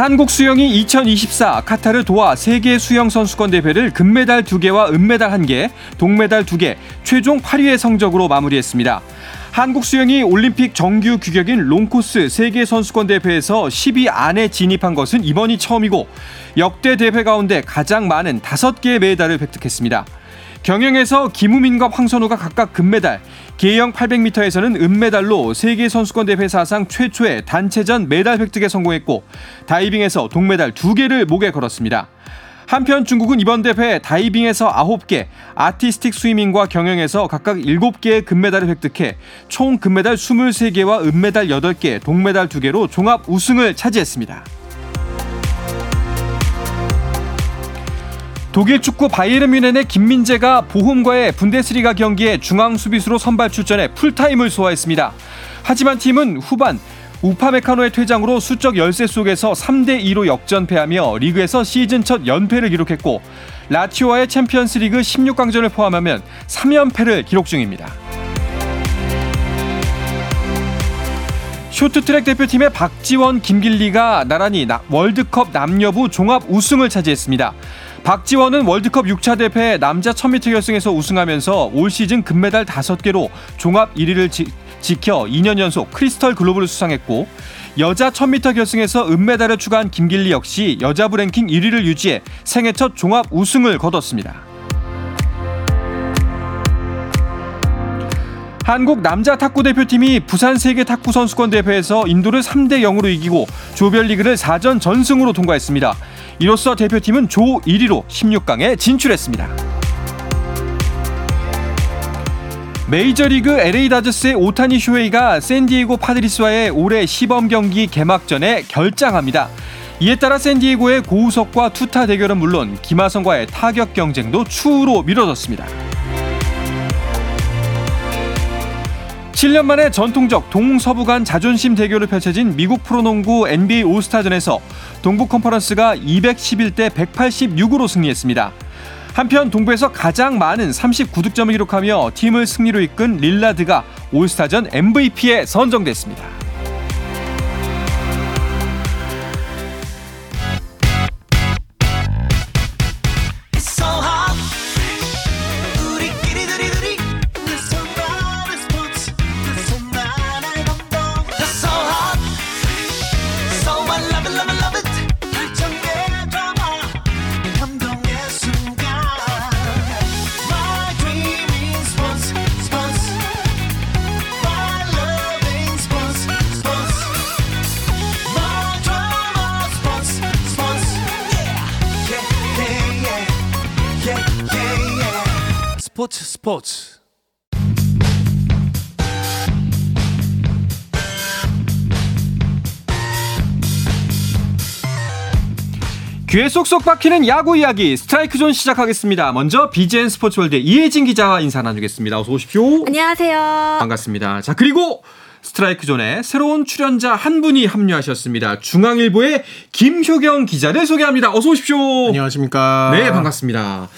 한국 수영이 2024 카타르 도하 세계 수영 선수권 대회를 금메달 2개와 은메달 1개, 동메달 2개, 최종 8위의 성적으로 마무리했습니다. 한국 수영이 올림픽 정규 규격인 롱코스 세계 선수권 대회에서 10위 안에 진입한 것은 이번이 처음이고 역대 대회 가운데 가장 많은 5개의 메달을 획득했습니다. 경영에서 김우민과 황선우가 각각 금메달, 계영 800m에서는 은메달로 세계 선수권 대회 사상 최초의 단체전 메달 획득에 성공했고 다이빙에서 동메달 2개를 목에 걸었습니다. 한편 중국은 이번 대회 다이빙에서 9개, 아티스틱 스위밍과 경영에서 각각 7개의 금메달을 획득해 총 금메달 23개와 은메달 8개, 동메달 2개로 종합 우승을 차지했습니다. 독일 축구 바이에른 뮌헨의 김민재가 보홈과의 분데스리가 경기에 중앙 수비수로 선발 출전해 풀타임을 소화했습니다. 하지만 팀은 후반 우파메카노의 퇴장으로 수적 열세 속에서 3대 2로 역전패하며 리그에서 시즌 첫 연패를 기록했고 라치오와의 챔피언스리그 16강전을 포함하면 3연패를 기록 중입니다. 쇼트트랙 대표팀의 박지원, 김길리가 나란히 월드컵 남녀부 종합 우승을 차지했습니다. 박지원은 월드컵 6차 대회 남자 1000m 결승에서 우승하면서 올 시즌 금메달 5개로 종합 1위를 지, 지켜 2년 연속 크리스털 글로브를 수상했고 여자 1000m 결승에서 은메달을 추가한 김길리 역시 여자부 랭킹 1위를 유지해 생애 첫 종합 우승을 거뒀습니다. 한국 남자 탁구 대표팀이 부산 세계 탁구 선수권 대회에서 인도를 3대 0으로 이기고 조별리그를 4전 전승으로 통과했습니다. 이로써 대표팀은 조 1위로 16강에 진출했습니다. 메이저리그 LA 다저스의 오타니 쇼헤이가 샌디에고 파드리스와의 올해 시범 경기 개막전에 결장합니다. 이에 따라 샌디에고의 고우석과 투타 대결은 물론 김하성과의 타격 경쟁도 추후로 미뤄졌습니다. 7년 만에 전통적 동서부 간 자존심 대결을 펼쳐진 미국 프로농구 NBA 올스타전에서 동부 컨퍼런스가 211대 186으로 승리했습니다. 한편 동부에서 가장 많은 39득점을 기록하며 팀을 승리로 이끈 릴라드가 올스타전 MVP에 선정됐습니다. 스포츠 스포츠 귀에 쏙쏙 박히는 야구 이야기 스트라이크 존 시작하겠습니다. 먼저 BGN 스포츠월드 이혜진 기자와 인사 나누겠습니다. 어서 오십시오. 안녕하세요. 반갑습니다. 자 그리고 스트라이크 존에 새로운 출연자 한 분이 합류하셨습니다. 중앙일보의 김효경 기자를 소개합니다. 어서 오십시오. 안녕하십니까. 네, 반갑습니다.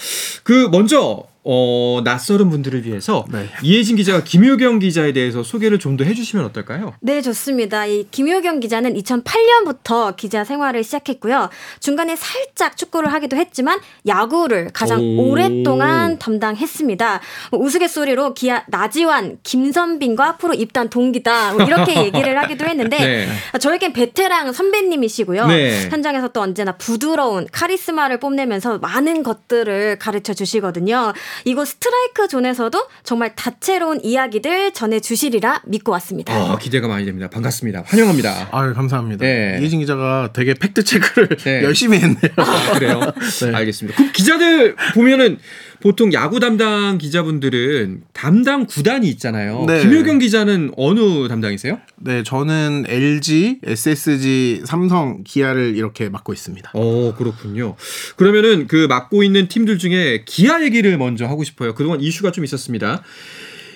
그 먼저 어, 낯설은 분들을 위해서 네. 이혜진 기자가 김효경 기자에 대해서 소개를 좀 더 해주시면 어떨까요? 네, 좋습니다. 이 김효경 기자는 2008년부터 기자 생활을 시작했고요. 중간에 살짝 축구를 하기도 했지만 야구를 가장 오. 오랫동안 담당했습니다. 뭐 우스갯소리로 기아 나지완, 김선빈과 프로 입단 동기다 뭐 이렇게 얘기를 하기도 했는데 네. 저에겐 베테랑 선배님이시고요. 네. 현장에서 또 언제나 부드러운 카리스마를 뽐내면서 많은 것들을 가르쳐 주시거든요. 이곳 스트라이크 존에서도 정말 다채로운 이야기들 전해주시리라 믿고 왔습니다. 어, 기대가 많이 됩니다. 반갑습니다. 환영합니다. 아유, 감사합니다. 네. 이혜진 기자가 되게 팩트 체크를 네. 열심히 했네요. 아, 그래요? 네. 알겠습니다. 그럼 기자들 보면은 보통 야구 담당 기자분들은 담당 구단이 있잖아요. 네. 김효경 기자는 어느 담당이세요? 네, 저는 LG, SSG, 삼성, 기아를 이렇게 맡고 있습니다. 어, 그렇군요. 그러면은 그 맡고 있는 팀들 중에 기아 얘기를 먼저 하고 싶어요. 그동안 이슈가 좀 있었습니다.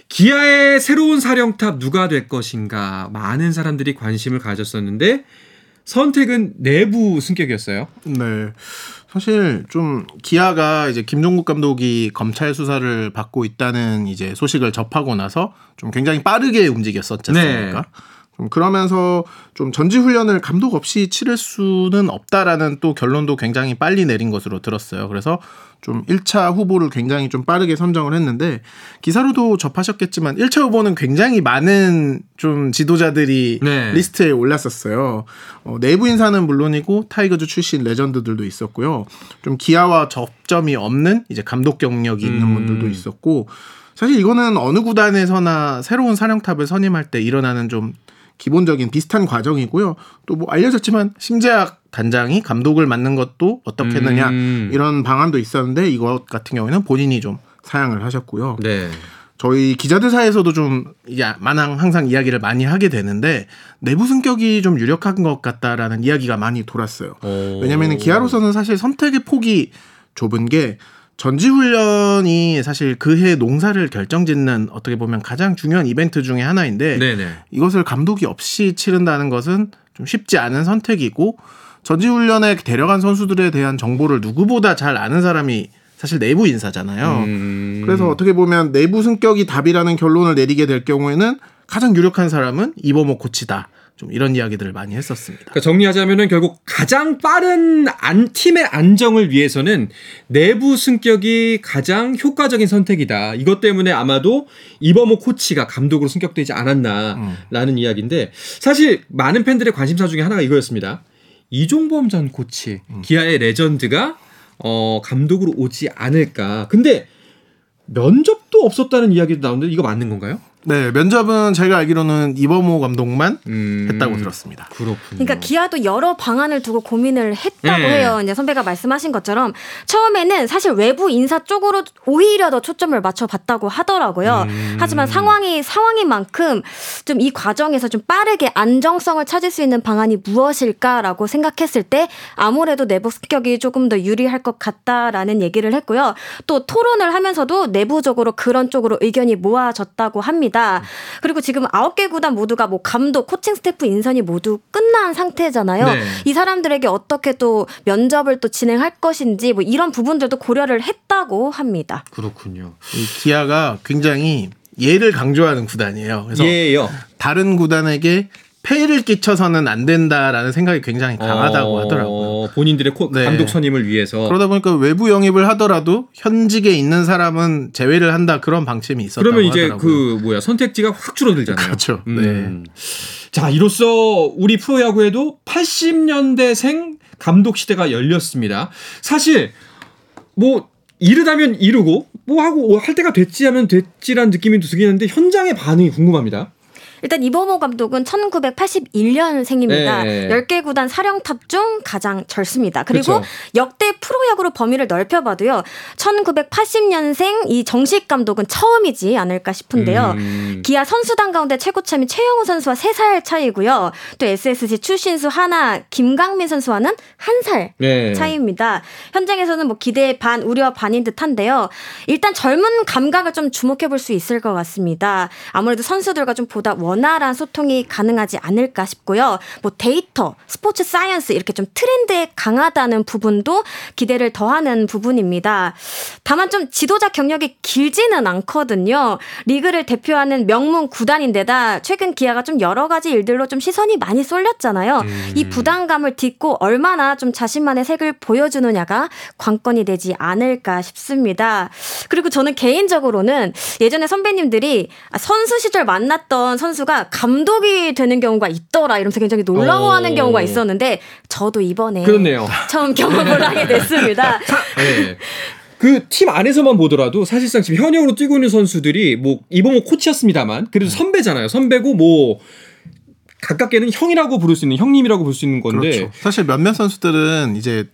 기아의 새로운 사령탑 누가 될 것인가 많은 사람들이 관심을 가졌었는데 선택은 내부 승격이었어요. 네. 사실 좀 기아가 이제 김종국 감독이 검찰 수사를 받고 있다는 이제 소식을 접하고 나서 좀 굉장히 빠르게 움직였었지 않습니까? 네. 좀 그러면서 좀 전지 훈련을 감독 없이 치를 수는 없다라는 또 결론도 굉장히 빨리 내린 것으로 들었어요. 그래서 좀 1차 후보를 굉장히 좀 빠르게 선정을 했는데 기사로도 접하셨겠지만 1차 후보는 굉장히 많은 좀 지도자들이 네. 리스트에 올랐었어요. 어, 내부 인사는 물론이고 타이거즈 출신 레전드들도 있었고요. 좀 기아와 접점이 없는 이제 감독 경력이 있는 음. 분들도 있었고 사실 이거는 어느 구단에서나 새로운 사령탑을 선임할 때 일어나는 좀 기본적인 비슷한 과정이고요. 또 뭐 알려졌지만 심재학 단장이 감독을 맡는 것도 어떻게 했느냐 음. 이런 방안도 있었는데 이것 같은 경우에는 본인이 좀 사양을 하셨고요. 네. 저희 기자들 사이에서도 좀 마냥 항상 이야기를 많이 하게 되는데 내부 승격이 좀 유력한 것 같다라는 이야기가 많이 돌았어요. 오. 왜냐하면 기아로서는 사실 선택의 폭이 좁은 게 전지훈련이 사실 그해 농사를 결정짓는 어떻게 보면 가장 중요한 이벤트 중에 하나인데 네네. 이것을 감독이 없이 치른다는 것은 좀 쉽지 않은 선택이고 전지훈련에 데려간 선수들에 대한 정보를 누구보다 잘 아는 사람이 사실 내부 인사잖아요. 음. 그래서 어떻게 보면 내부 승격이 답이라는 결론을 내리게 될 경우에는 가장 유력한 사람은 이범호 코치다. 좀 이런 이야기들을 많이 했었습니다. 그러니까 정리하자면은 결국 가장 빠른 안, 팀의 안정을 위해서는 내부 승격이 가장 효과적인 선택이다. 이것 때문에 아마도 이범호 코치가 감독으로 승격되지 않았나라는 이야기인데 사실 많은 팬들의 관심사 중에 하나가 이거였습니다. 이종범 전 코치 기아의 레전드가 어, 감독으로 오지 않을까. 근데 면접도 없었다는 이야기도 나오는데 이거 맞는 건가요? 네, 면접은 제가 알기로는 이범호 감독만 음. 했다고 들었습니다. 그렇군요. 그러니까 기아도 여러 방안을 두고 고민을 했다고 네. 해요. 이제 선배가 말씀하신 것처럼 처음에는 사실 외부 인사 쪽으로 오히려 더 초점을 맞춰봤다고 하더라고요. 음. 하지만 상황이 상황인 만큼 좀 이 과정에서 좀 빠르게 안정성을 찾을 수 있는 방안이 무엇일까라고 생각했을 때 아무래도 내부 습격이 조금 더 유리할 것 같다라는 얘기를 했고요. 또 토론을 하면서도 내부적으로 그런 쪽으로 의견이 모아졌다고 합니다. 그리고 지금 아홉 개 구단 모두가 뭐 감독, 코칭 스태프 인선이 모두 끝난 상태잖아요. 네. 이 사람들에게 어떻게 또 면접을 또 진행할 것인지 뭐 이런 부분들도 고려를 했다고 합니다. 그렇군요. 이 기아가 굉장히 예를 강조하는 구단이에요. 그래서 예요. 다른 구단에게 폐를 끼쳐서는 안 된다라는 생각이 굉장히 강하다고 어, 하더라고요. 본인들의 코- 네. 감독 선임을 위해서. 그러다 보니까 외부 영입을 하더라도 현직에 있는 사람은 제외를 한다 그런 방침이 있었다고 그러면 이제 하더라고요. 그 뭐야 선택지가 확 줄어들잖아요. 그렇죠. 음. 자 이로써 우리 프로야구에도 80년대생 감독 시대가 열렸습니다. 사실 뭐 이르다면 이르고 뭐 하고 할 때가 됐지 하면 됐지라는 느낌이 들긴 하는데 현장의 반응이 궁금합니다. 일단 이범호 감독은 1981년생입니다. 네. 10개 구단 사령탑 중 가장 젊습니다. 그리고 그쵸. 역대 프로야구로 범위를 넓혀봐도요. 1980년생 이 정식 감독은 처음이지 않을까 싶은데요. 음. 기아 선수단 가운데 최고참인 최영우 선수와 3살 차이고요. 또 SSG 추신수 한화 김강민 선수와는 1살 네. 차이입니다. 현장에서는 뭐 기대 반 우려 반인 듯한데요. 일단 젊은 감각을 좀 주목해 볼 수 있을 것 같습니다. 아무래도 선수들과 좀 보다 원활한 소통이 가능하지 않을까 싶고요. 뭐 데이터, 스포츠 사이언스 이렇게 좀 트렌드에 강하다는 부분도 기대를 더하는 부분입니다. 다만 좀 지도자 경력이 길지는 않거든요. 리그를 대표하는 명문 구단인데다 최근 기아가 좀 여러 가지 일들로 좀 시선이 많이 쏠렸잖아요. 이 부담감을 딛고 얼마나 좀 자신만의 색을 보여주느냐가 관건이 되지 않을까 싶습니다. 그리고 저는 개인적으로는 예전에 선배님들이 선수 시절 만났던 선수 가 감독이 되는 경우가 있더라 이러면서 굉장히 놀라워하는 오. 경우가 있었는데 저도 이번에 그렇네요. 처음 경험을 하게 됐습니다. 네. 그팀 안에서만 보더라도 사실상 지금 현역으로 뛰고 있는 선수들이 뭐 이범호 코치였습니다만 그래도 선배잖아요. 선배고 뭐 가깝게는 형이라고 부를 수 있는 형님이라고 부를 수 있는 건데 그렇죠. 사실 몇몇 선수들은 이제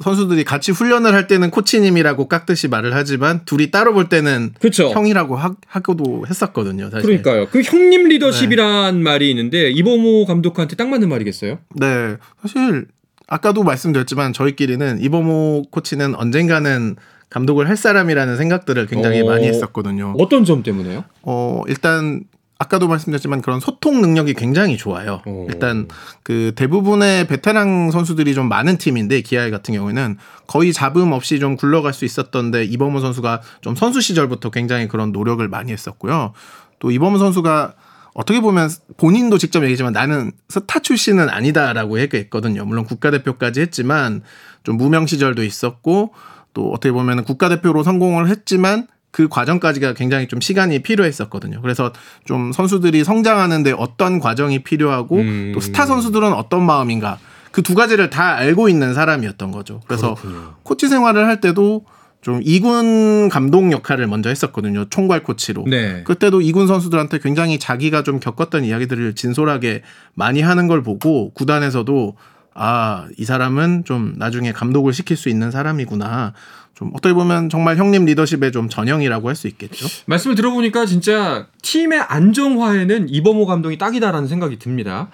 선수들이 같이 훈련을 할 때는 코치님이라고 깍듯이 말을 하지만 둘이 따로 볼 때는 그렇죠. 형이라고 하, 하고도 했었거든요. 사실. 그러니까요. 그 형님 리더십이란 말이 있는데 이범호 감독한테 딱 맞는 말이겠어요? 네, 사실 아까도 말씀드렸지만 저희끼리는 이범호 코치는 언젠가는 감독을 할 사람이라는 생각들을 굉장히 오. 많이 했었거든요. 어떤 점 때문에요? 어, 일단 아까도 말씀드렸지만 그런 소통 능력이 굉장히 좋아요. 오. 일단 그 대부분의 베테랑 선수들이 좀 많은 팀인데 기아이 같은 경우에는 거의 잡음 없이 좀 굴러갈 수 있었던데 이범호 선수가 좀 선수 시절부터 굉장히 그런 노력을 많이 했었고요. 또 이범호 선수가 어떻게 보면 본인도 직접 얘기지만 나는 스타 출신은 아니다라고 얘기했거든요. 물론 국가대표까지 했지만 좀 무명 시절도 있었고 또 어떻게 보면 국가대표로 성공을 했지만 그 과정까지가 굉장히 좀 시간이 필요했었거든요. 그래서 좀 선수들이 성장하는데 어떤 과정이 필요하고 음. 또 스타 선수들은 어떤 마음인가 그 두 가지를 다 알고 있는 사람이었던 거죠. 그래서 코치 생활을 할 때도 좀 이군 감독 역할을 먼저 했었거든요. 총괄 코치로. 네. 그때도 이군 선수들한테 굉장히 자기가 좀 겪었던 이야기들을 진솔하게 많이 하는 걸 보고 구단에서도 아, 이 사람은 좀 나중에 감독을 시킬 수 있는 사람이구나. 좀 어떻게 보면 정말 형님 리더십의 좀 전형이라고 할 수 있겠죠. 말씀을 들어보니까 진짜 팀의 안정화에는 이범호 감독이 딱이다라는 생각이 듭니다.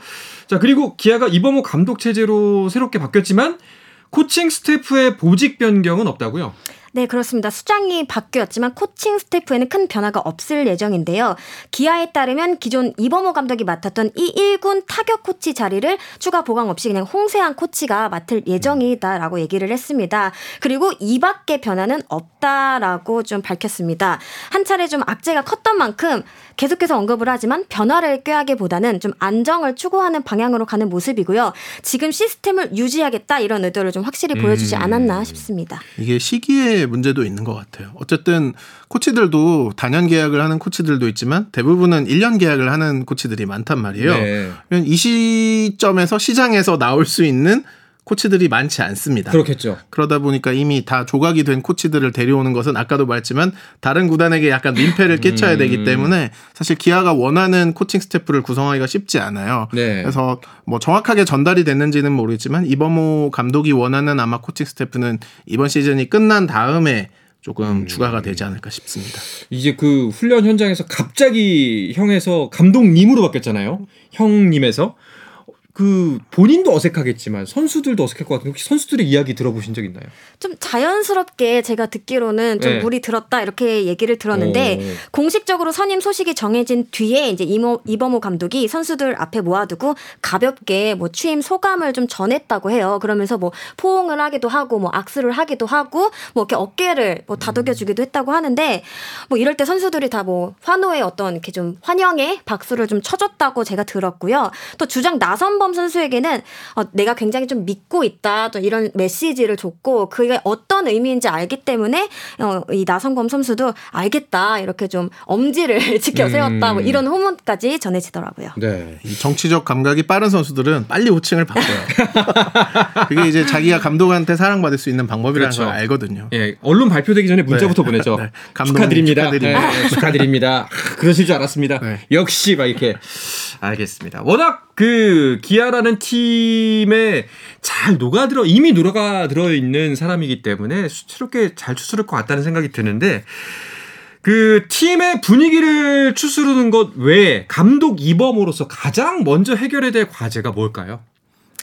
자, 그리고 기아가 이범호 감독 체제로 새롭게 바뀌었지만 코칭 스태프의 보직 변경은 없다고요? 네, 그렇습니다. 수장이 바뀌었지만 코칭 스태프에는 큰 변화가 없을 예정인데요. 기아에 따르면 기존 이범호 감독이 맡았던 이 1군 타격 코치 자리를 추가 보강 없이 그냥 홍세한 코치가 맡을 예정이다라고 얘기를 했습니다. 그리고 이 밖의 변화는 없다라고 좀 밝혔습니다. 한 차례 좀 악재가 컸던 만큼 계속해서 언급을 하지만 변화를 꾀하기보다는 좀 안정을 추구하는 방향으로 가는 모습이고요. 지금 시스템을 유지하겠다 이런 의도를 좀 확실히 보여주지 않았나 싶습니다. 이게 시기의 문제도 있는 것 같아요. 어쨌든 코치들도 단연 계약을 하는 코치들도 있지만 대부분은 1년 계약을 하는 코치들이 많단 말이에요. 네. 이 시점에서 시장에서 나올 수 있는 코치들이 많지 않습니다. 그렇겠죠. 그러다 보니까 이미 다 조각이 된 코치들을 데려오는 것은 아까도 말했지만 다른 구단에게 약간 민폐를 끼쳐야 되기 때문에 사실 기아가 원하는 코칭 스태프를 구성하기가 쉽지 않아요. 네. 그래서 뭐 정확하게 전달이 됐는지는 모르겠지만 이범호 감독이 원하는 아마 코칭 스태프는 이번 시즌이 끝난 다음에 조금 추가가 되지 않을까 싶습니다. 이제 그 훈련 현장에서 갑자기 형에서 감독님으로 바뀌었잖아요. 형님에서. 그 본인도 어색하겠지만 선수들도 어색할 것 같은데 혹시 선수들의 이야기 들어보신 적 있나요? 좀 자연스럽게 제가 듣기로는 좀 네. 물이 들었다 이렇게 얘기를 들었는데 오. 공식적으로 선임 소식이 정해진 뒤에 이제 이모, 이범호 감독이 선수들 앞에 모아두고 가볍게 뭐 취임 소감을 좀 전했다고 해요. 그러면서 뭐 포옹을 하기도 하고 뭐 악수를 하기도 하고 뭐 이렇게 어깨를 뭐 다독여 주기도 했다고 하는데 뭐 이럴 때 선수들이 다 뭐 환호의 어떤 이렇게 좀 환영의 박수를 좀 쳐줬다고 제가 들었고요. 또 주장 나선범 선수에게는 어, 내가 굉장히 좀 믿고 있다 또 이런 메시지를 줬고 그게 어떤 의미인지 알기 때문에 어, 이 나선범 선수도 알겠다 이렇게 좀 엄지를 지켜 세웠다 뭐 이런 호문까지 전해지더라고요. 네. 이 정치적 감각이 빠른 선수들은 빨리 호칭을 바꿔요. 그게 이제 자기가 감독한테 사랑받을 수 있는 방법이라는 그렇죠. 걸 알거든요. 예, 언론 발표되기 전에 문자부터 네. 보내죠. 네. 감독님 축하드립니다. 축하드립니다. 네, 축하드립니다. 아, 그러실 줄 알았습니다. 네. 역시 막 이렇게 알겠습니다. 워낙 그 기아 라는 팀에 잘 녹아들어 이미 녹아들어 있는 사람이기 때문에 수치롭게 잘 추스를 것 같다는 생각이 드는데 그 팀의 분위기를 추스르는 것 외에 감독 이범으로서 가장 먼저 해결해야 될 과제가 뭘까요?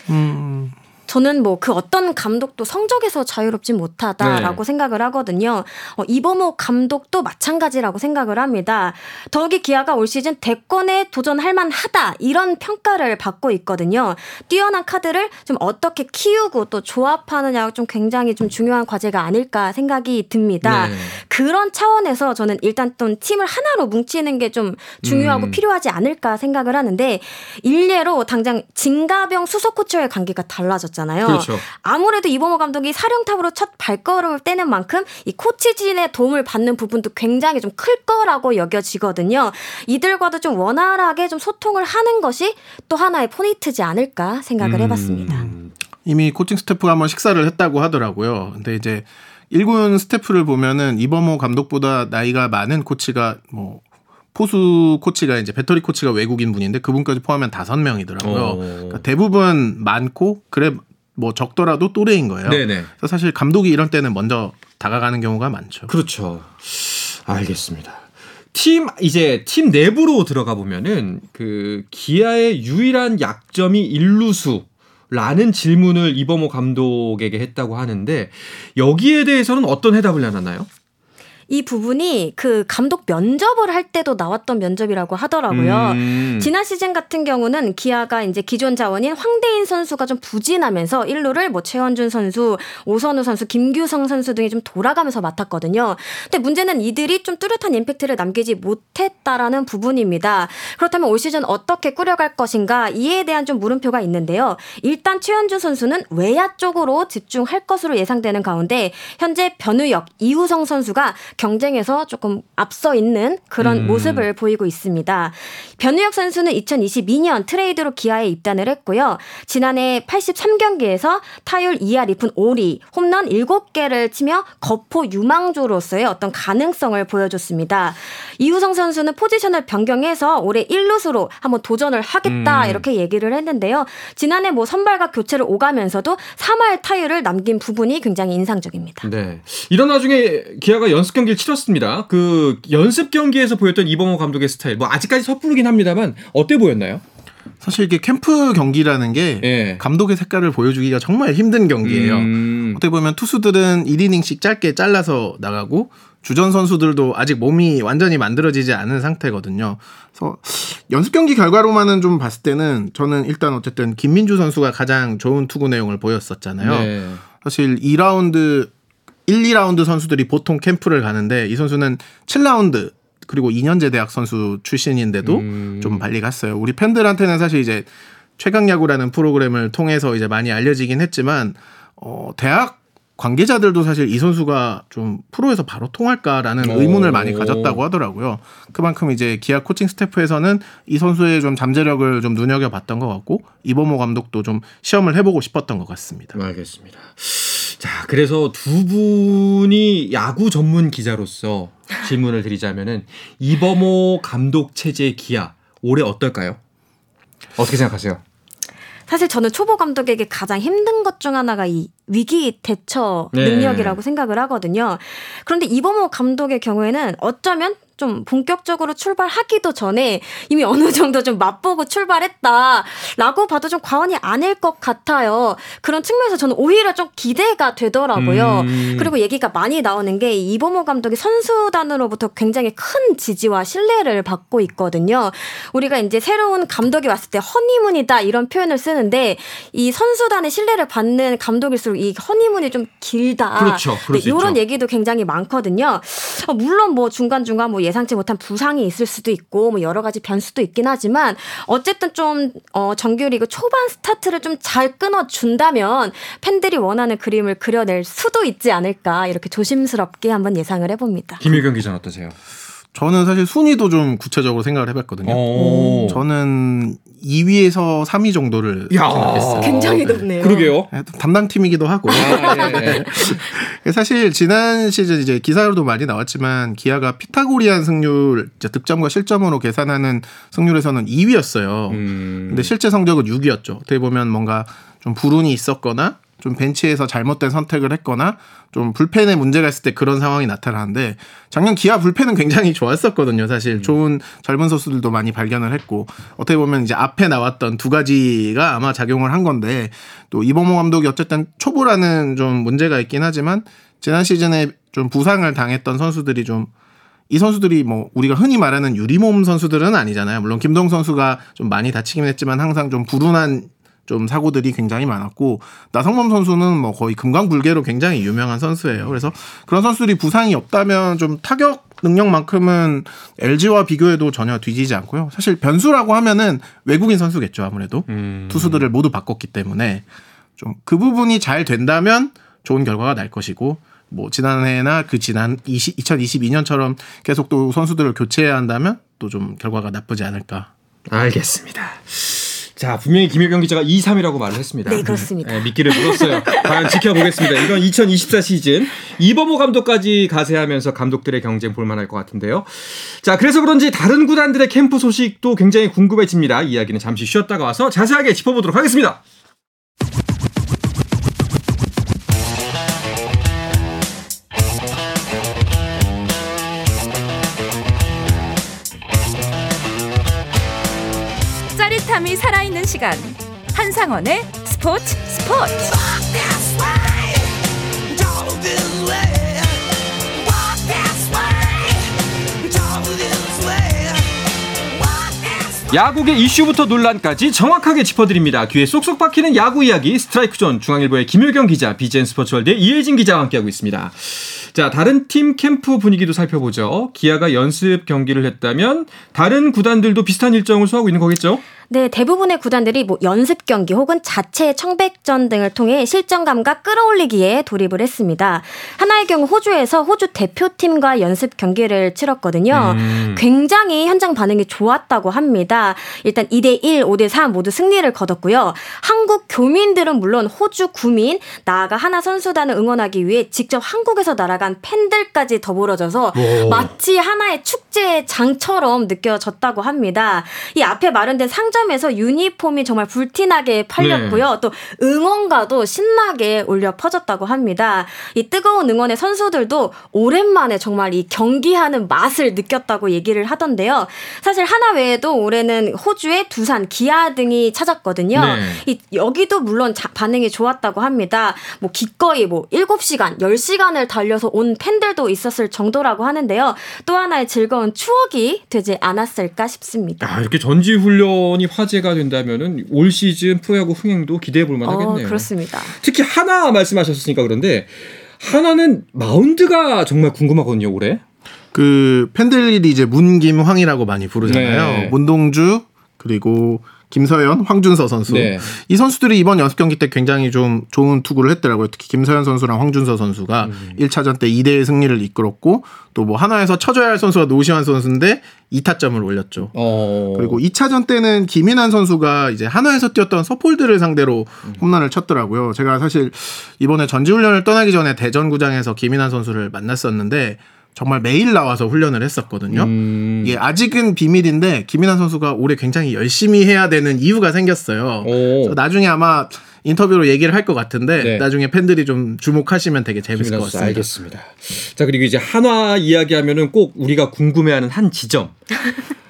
음, 저는 뭐 그 어떤 감독도 성적에서 자유롭진 못하다라고 네. 생각을 하거든요. 어, 이범호 감독도 마찬가지라고 생각을 합니다. 더욱이 기아가 올 시즌 대권에 도전할 만하다 이런 평가를 받고 있거든요. 뛰어난 카드를 좀 어떻게 키우고 또 조합하느냐가 좀 굉장히 좀 중요한 과제가 아닐까 생각이 듭니다. 네. 그런 차원에서 저는 일단 또 팀을 하나로 뭉치는 게 좀 중요하고 음. 필요하지 않을까 생각을 하는데 일례로 당장 진가병 수석 코치와의 관계가 달라졌잖아요. 그렇죠. 아무래도 이범호 감독이 사령탑으로 첫 발걸음을 떼는 만큼 이 코치진의 도움을 받는 부분도 굉장히 좀 클 거라고 여겨지거든요. 이들과도 좀 원활하게 좀 소통을 하는 것이 또 하나의 포인트지 않을까 생각을 해봤습니다. 음. 이미 코칭 스태프가 한번 식사를 했다고 하더라고요. 근데 이제 1군 스태프를 보면은 이범호 감독보다 나이가 많은 코치가 뭐 포수 코치가 이제 배터리 코치가 외국인 분인데 그분까지 포함하면 다섯 명이더라고요. 어. 그러니까 대부분 많고 그래 뭐 적더라도 또래인 거예요. 네네. 그래서 사실 감독이 이런 때는 먼저 다가가는 경우가 많죠. 그렇죠. 알겠습니다. 팀 이제 팀 내부로 들어가 보면은 그 기아의 유일한 약점이 일루수 라는 질문을 이범호 감독에게 했다고 하는데 여기에 대해서는 어떤 해답을 내놨나요? 이 부분이 그 감독 면접을 할 때도 나왔던 면접이라고 하더라고요. 음. 지난 시즌 같은 경우는 기아가 이제 기존 자원인 황대인 선수가 좀 부진하면서 1루를 뭐 최원준 선수, 오선우 선수, 김규성 선수 등이 좀 돌아가면서 맡았거든요. 근데 문제는 이들이 좀 뚜렷한 임팩트를 남기지 못했다라는 부분입니다. 그렇다면 올 시즌 어떻게 꾸려갈 것인가 이에 대한 좀 물음표가 있는데요. 일단 최원준 선수는 외야 쪽으로 집중할 것으로 예상되는 가운데 현재 변우혁, 이우성 선수가 경쟁에서 조금 앞서 있는 그런 음. 모습을 보이고 있습니다. 변우혁 선수는 2022년 트레이드로 기아에 입단을 했고요. 지난해 83경기에서 타율 2할 2푼 5리, 홈런 7개를 치며 거포 유망주로서의 어떤 가능성을 보여줬습니다. 이우성 선수는 포지션을 변경해서 올해 1루수로 한번 도전을 하겠다 음. 이렇게 얘기를 했는데요. 지난해 뭐 선발과 교체를 오가면서도 3할 타율을 남긴 부분이 굉장히 인상적입니다. 네. 이런 와중에 기아가 연습 경기 를 치렀습니다. 그 연습 경기에서 보였던 이범호 감독의 스타일, 뭐 아직까지 섣부르긴 합니다만 어때 보였나요? 사실 이게 캠프 경기라는 게 예. 감독의 색깔을 보여주기가 정말 힘든 경기예요. 음. 어떻게 보면 투수들은 1이닝씩 짧게 잘라서 나가고 주전 선수들도 아직 몸이 완전히 만들어지지 않은 상태거든요. 그래서 연습 경기 결과로만은 좀 봤을 때는 저는 일단 어쨌든 김민주 선수가 가장 좋은 투구 내용을 보였었잖아요. 네. 사실 2라운드 1, 2라운드 선수들이 보통 캠프를 가는데 이 선수는 7라운드 그리고 2년제 대학 선수 출신인데도 음. 좀 빨리 갔어요. 우리 팬들한테는 사실 이제 최강 야구라는 프로그램을 통해서 이제 많이 알려지긴 했지만 어 대학 관계자들도 사실 이 선수가 좀 프로에서 바로 통할까라는 오. 의문을 많이 가졌다고 하더라고요. 그만큼 이제 기아 코칭 스태프에서는 이 선수의 좀 잠재력을 좀 눈여겨 봤던 것 같고 이범호 감독도 좀 시험을 해보고 싶었던 것 같습니다. 알겠습니다. 자, 그래서 두 분이 야구 전문 기자로서 질문을 드리자면은 이범호 감독 체제 기아 올해 어떨까요? 어떻게 생각하세요? 사실 저는 초보 감독에게 가장 힘든 것 중 하나가 이 위기 대처 네. 능력이라고 생각을 하거든요. 그런데 이범호 감독의 경우에는 어쩌면 좀 본격적으로 출발하기도 전에 이미 어느 정도 좀 맛보고 출발했다라고 봐도 좀 과언이 아닐 것 같아요. 그런 측면에서 저는 오히려 좀 기대가 되더라고요. 음. 그리고 얘기가 많이 나오는 게 이범호 감독이 선수단으로부터 굉장히 큰 지지와 신뢰를 받고 있거든요. 우리가 이제 새로운 감독이 왔을 때 허니문이다 이런 표현을 쓰는데 이 선수단의 신뢰를 받는 감독일수록 이 허니문이 좀 길다. 그렇죠. 수 이런. 얘기도 굉장히 많거든요. 어, 물론 뭐 중간중간 뭐 예상치 못한 부상이 있을 수도 있고 뭐 여러 가지 변수도 있긴 하지만 어쨌든 좀 어, 정규리그 초반 스타트를 좀 잘 끊어 준다면 팬들이 원하는 그림을 그려낼 수도 있지 않을까 이렇게 조심스럽게 한번 예상을 해봅니다. 김일경 기자는 어떠세요? 저는 사실 순위도 좀 구체적으로 생각을 해봤거든요. 오. 저는 2위에서 3위 정도를 야. 생각했어요. 굉장히 높네요. 그러게요. 예, 담당 팀이기도 하고. 아, 예, 예. 사실 지난 시즌 이제 기사로도 많이 나왔지만 기아가 피타고리안 승률 이제 득점과 실점으로 계산하는 승률에서는 2위였어요. 음. 근데 실제 성적은 6위였죠. 어떻게 보면 뭔가 좀 불운이 있었거나 좀 벤치에서 잘못된 선택을 했거나 좀 불펜에 문제가 있을 때 그런 상황이 나타나는데 작년 기아 불펜은 굉장히 좋았었거든요. 사실 좋은 젊은 선수들도 많이 발견을 했고 어떻게 보면 이제 앞에 나왔던 두 가지가 아마 작용을 한 건데 또 이범호 감독이 어쨌든 초보라는 좀 문제가 있긴 하지만 지난 시즌에 좀 부상을 당했던 선수들이 좀이 선수들이 뭐 우리가 흔히 말하는 유리몸 선수들은 아니잖아요. 물론 김동 선수가 좀 많이 다치긴 했지만 항상 좀 불운한 좀 사고들이 굉장히 많았고 나성범 선수는 뭐 거의 금강불개로 굉장히 유명한 선수예요. 그래서 그런 선수들이 부상이 없다면 좀 타격 능력만큼은 LG와 비교해도 전혀 뒤지지 않고요. 사실 변수라고 하면은 외국인 선수겠죠 아무래도 음. 투수들을 모두 바꿨기 때문에 좀 그 부분이 잘 된다면 좋은 결과가 날 것이고 뭐 지난해나 그 지난 20, 2022년처럼 계속 또 선수들을 교체해야 한다면 또 좀 결과가 나쁘지 않을까. 알겠습니다. 자, 분명히 김일경 기자가 2, 3이라고 말을 했습니다. 네, 그렇습니다. 네, 미끼를 물었어요. 과연 지켜보겠습니다. 이건 2024 시즌 이범호 감독까지 가세하면서 감독들의 경쟁 볼만할 것 같은데요. 자, 그래서 그런지 다른 구단들의 캠프 소식도 굉장히 궁금해집니다. 이야기는 잠시 쉬었다가 와서 자세하게 짚어보도록 하겠습니다. 짜릿함이 살아있는 시간 한상원의 스포츠 스포츠. 야구계 이슈부터 논란까지 정확하게 짚어드립니다. 귀에 쏙쏙 박히는 야구 이야기 스트라이크 존 중앙일보의 김효경 기자, BJN 스포츠월드의 이혜진 기자와 함께하고 있습니다. 자, 다른 팀 캠프 분위기도 살펴보죠. 기아가 연습 경기를 했다면 다른 구단들도 비슷한 일정을 소화하고 있는 거겠죠? 네, 대부분의 구단들이 뭐 연습 경기 혹은 자체 청백전 등을 통해 실전 감각 끌어올리기에 돌입을 했습니다. 하나의 경우 호주에서 호주 대표팀과 연습 경기를 치렀거든요. 음. 굉장히 현장 반응이 좋았다고 합니다. 일단 2대 1, 5대 3 모두 승리를 거뒀고요. 한국 교민들은 물론 호주 구민, 나아가 하나 선수단을 응원하기 위해 직접 한국에서 날아간 팬들까지 더불어져서 오. 마치 하나의 축제의 장처럼 느껴졌다고 합니다. 이 앞에 마련된 상 점에서 유니폼이 정말 불티나게 팔렸고요. 네. 또 응원가도 신나게 울려 퍼졌다고 합니다. 이 뜨거운 응원의 선수들도 오랜만에 정말 이 경기하는 맛을 느꼈다고 얘기를 하던데요. 사실 하나 외에도 올해는 호주의 두산, 기아 등이 찾았거든요. 네. 이 여기도 물론 자- 반응이 좋았다고 합니다. 뭐 기꺼이 뭐 7시간, 10시간을 달려서 온 팬들도 있었을 정도라고 하는데요. 또 하나의 즐거운 추억이 되지 않았을까 싶습니다. 아, 이렇게 전지 훈련이 화제가 된다면은 올 시즌 프로야구 흥행도 기대해 볼 만하겠네요. 어, 그렇습니다. 특히 하나 말씀하셨으니까 그런데 하나는 마운드가 정말 궁금하거든요, 올해. 그 팬들이 이제 문김황이라고 많이 부르잖아요. 네. 문동주 그리고 김서현, 황준서 선수. 네. 이 선수들이 이번 연습 경기 때 굉장히 좀 좋은 투구를 했더라고요. 특히 김서현 선수랑 황준서 선수가 음. 1차전 때 2대 1 승리를 이끌었고 또 뭐 하나에서 쳐줘야 할 선수가 노시환 선수인데 2타점을 올렸죠. 어. 그리고 2차전 때는 김인환 선수가 이제 한화에서 뛰었던 서폴드를 상대로 홈런을 쳤더라고요. 제가 사실 이번에 전지훈련을 떠나기 전에 대전구장에서 김인환 선수를 만났었는데 정말 매일 나와서 훈련을 했었거든요. 음. 예, 아직은 비밀인데 김인환 선수가 올해 굉장히 열심히 해야 되는 이유가 생겼어요. 나중에 아마 인터뷰로 얘기를 할 것 같은데 네. 나중에 팬들이 좀 주목하시면 되게 재밌을 것 같습니다. 알겠습니다. 자 그리고 이제 한화 이야기하면은 꼭 우리가 궁금해하는 한 지점.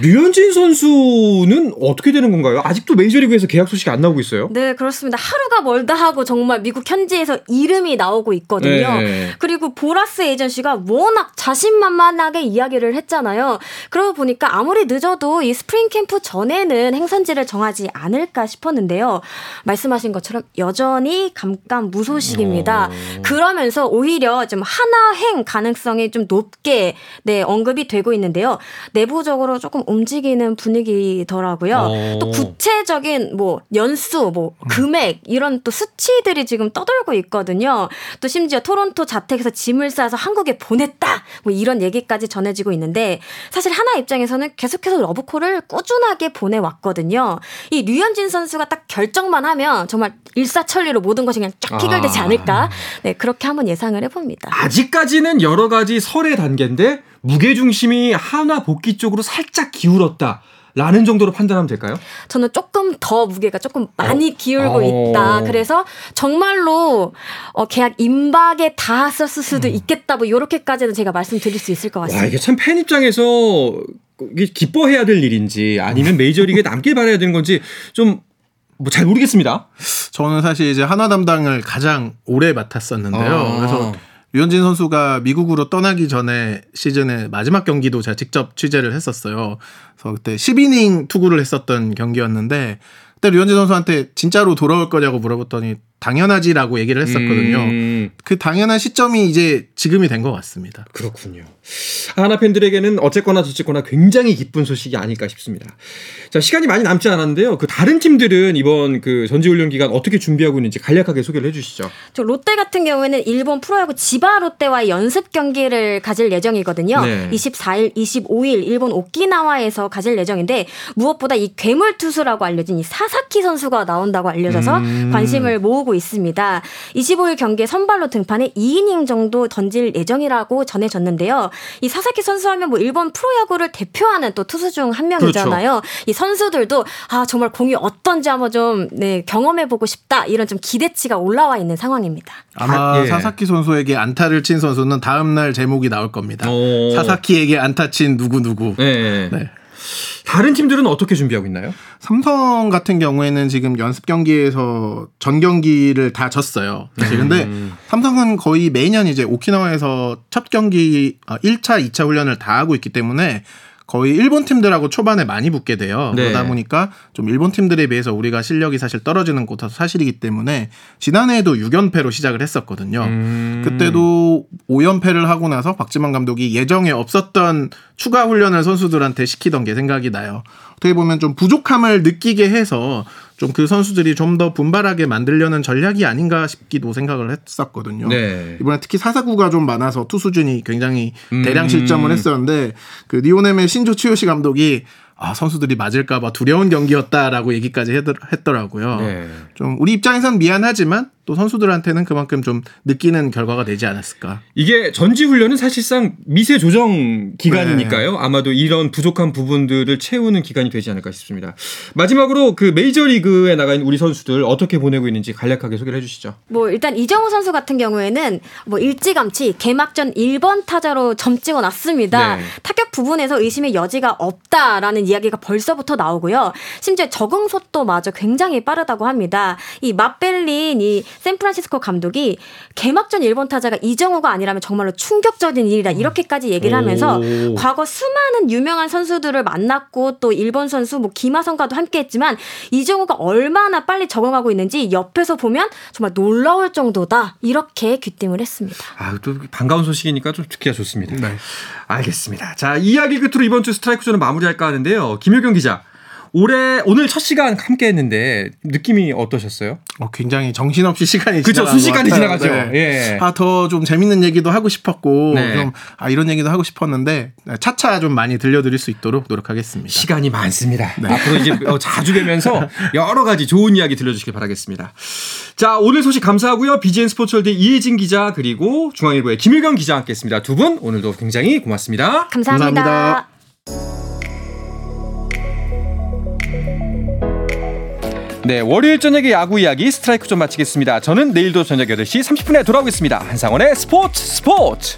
류현진 선수는 어떻게 되는 건가요? 아직도 메이저리그에서 계약 소식이 안 나오고 있어요. 네, 그렇습니다. 하루가 멀다 하고 정말 미국 현지에서 이름이 나오고 있거든요. 네. 그리고 보라스 에이전시가 워낙 자신만만하게 이야기를 했잖아요. 그러고 보니까 아무리 늦어도 이 스프링 캠프 전에는 행선지를 정하지 않을까 싶었는데요. 말씀하신 것처럼 여전히 감감무소식입니다. 어. 그러면서 오히려 좀 하나행 가능성이 좀 높게 네, 언급이 되고 있는데요. 내부적으로 조금 움직이는 분위기더라고요. 어. 또 구체적인 뭐 연수, 뭐 금액 이런 또 수치들이 지금 떠돌고 있거든요. 또 심지어 토론토 자택에서 짐을 싸서 한국에 보냈다. 뭐 이런 얘기까지 전해지고 있는데 사실 하나 입장에서는 계속해서 러브콜을 꾸준하게 보내왔거든요. 이 류현진 선수가 딱 결정만 하면 정말 일사천리로 모든 것이 그냥 쫙 해결되지 아. 않을까. 네, 그렇게 한번 예상을 해봅니다. 아직까지는 여러 가지 설의 단계인데 무게 중심이 한화 복귀 쪽으로 살짝 기울었다. 라는 정도로 판단하면 될까요? 저는 조금 더 무게가 조금 많이 기울고 어. 있다. 그래서 정말로 어, 계약 임박에 닿았을 수도 있겠다. 뭐 이렇게까지는 제가 말씀드릴 수 있을 것와 같습니다. 이게 참 팬 입장에서 이게 기뻐해야 될 일인지 아니면 메이저리그에 남길 바라야 되는 건지 좀 뭐 잘 모르겠습니다. 저는 사실 이제 한화 담당을 가장 오래 맡았었는데요. 아. 그래서 류현진 선수가 미국으로 떠나기 전에 시즌의 마지막 경기도 제가 직접 취재를 했었어요. 그래서 그때 10이닝 투구를 했었던 경기였는데 그때 류현진 선수한테 진짜로 돌아올 거냐고 물어봤더니 당연하지라고 얘기를 했었거든요. 음, 그 당연한 시점이 이제 지금이 된 것 같습니다. 그렇군요. 하나 팬들에게는 어쨌거나 저쨌거나 굉장히 기쁜 소식이 아닐까 싶습니다. 자 시간이 많이 남지 않았는데요. 그 다른 팀들은 이번 그 전지훈련 기간 어떻게 준비하고 있는지 간략하게 소개를 해주시죠. 저 롯데 같은 경우에는 일본 프로야구 지바 롯데와의 연습 경기를 가질 예정이거든요. 네. 24일, 25일 일본 오키나와에서 가질 예정인데 무엇보다 이 괴물 투수라고 알려진 이 사사키 선수가 나온다고 알려져서 음. 관심을 모으고 있습니다. 25일 경기에 선발로 등판해 2이닝 정도 던질 예정이라고 전해졌는데요. 이 사사키 선수 하면 뭐 일본 프로야구를 대표하는 또 투수 중 한 명이잖아요. 이 선수들도 아 정말 공이 어떤지 한번 좀 네, 경험해 보고 싶다 이런 좀 기대치가 올라와 있는 상황입니다. 아마 아, 예. 사사키 선수에게 안타를 친 선수는 다음 날 제목이 나올 겁니다. 오. 사사키에게 안타 친 누구 누구. 네. 네. 다른 팀들은 어떻게 준비하고 있나요? 삼성 같은 경우에는 지금 연습 경기에서 전 경기를 다 졌어요. 사실 근데 삼성은 거의 매년 이제 오키나와에서 첫 경기 1차, 2차 훈련을 다 하고 있기 때문에 거의 일본 팀들하고 초반에 많이 붙게 돼요. 네. 그러다 보니까 좀 일본 팀들에 비해서 우리가 실력이 사실 떨어지는 것도 사실이기 때문에 지난해에도 6연패로 시작을 했었거든요. 음. 그때도 5연패를 하고 나서 박지만 감독이 예정에 없었던 추가 훈련을 선수들한테 시키던 게 생각이 나요. 어떻게 보면 좀 부족함을 느끼게 해서 좀 그 선수들이 좀 더 분발하게 만들려는 전략이 아닌가 싶기도 생각을 했었거든요. 네. 이번에 특히 사사구가 좀 많아서 투수진이 굉장히 음. 대량 실점을 했었는데 그 니오넴의 신조 치요시 감독이 아 선수들이 맞을까봐 두려운 경기였다라고 얘기까지 했더, 라고요 네. 좀 우리 입장에선 미안하지만 또 선수들한테는 그만큼 좀 느끼는 결과가 되지 않았을까. 이게 전지 훈련은 사실상 미세 조정 기간이니까요. 아마도 이런 부족한 부분들을 채우는 기간이 되지 않을까 싶습니다. 마지막으로 그 메이저리그에 나가 있는 우리 선수들 어떻게 보내고 있는지 간략하게 소개를 해 주시죠. 뭐 일단 이정우 선수 같은 경우에는 뭐 일찌감치 개막전 1번 타자로 점 찍어 놨습니다. 네. 타격 부분에서 의심의 여지가 없다라는 이야기가 벌써부터 나오고요. 심지어 적응 속도마저 굉장히 빠르다고 합니다. 이 맛벨린 이 샌프란시스코 감독이 개막전 1번 타자가 이정우가 아니라면 정말로 충격적인 일이다 이렇게까지 얘기를 하면서 오. 과거 수많은 유명한 선수들을 만났고 또 일본 선수 뭐 김하성과도 함께했지만 이정우가 얼마나 빨리 적응하고 있는지 옆에서 보면 정말 놀라울 정도다 이렇게 귀띔을 했습니다. 아, 또 반가운 소식이니까 좀 듣기가 좋습니다. 네. 알겠습니다. 자, 이야기 끝으로 이번 주 스트라이크 존을 마무리할까 하는데요. 김효경 기자. 올해 오늘 첫 시간 함께 했는데 느낌이 어떠셨어요? 어, 굉장히 정신없이 시간이 그죠, 지나간 순식간에. 지나가죠. 예. 아, 더 좀 재밌는 얘기도 하고 싶었고, 네. 좀, 아, 이런 얘기도 하고 싶었는데, 차차 좀 많이 들려드릴 수 있도록 노력하겠습니다. 시간이 많습니다. 앞으로 이제 어, 자주 뵈면서 여러 가지 좋은 이야기 들려주시길 바라겠습니다. 자, 오늘 소식 감사하고요. BGN 스포츠월드 이혜진 기자 그리고 중앙일보의 김유경 기자 함께했습니다. 두 분 오늘도 굉장히 고맙습니다. 감사합니다. 감사합니다. 네, 월요일 저녁의 야구 이야기 스트라이크 좀 마치겠습니다. 저는 내일도 저녁 8시 30분에 돌아오겠습니다. 한상원의 스포츠 스포츠.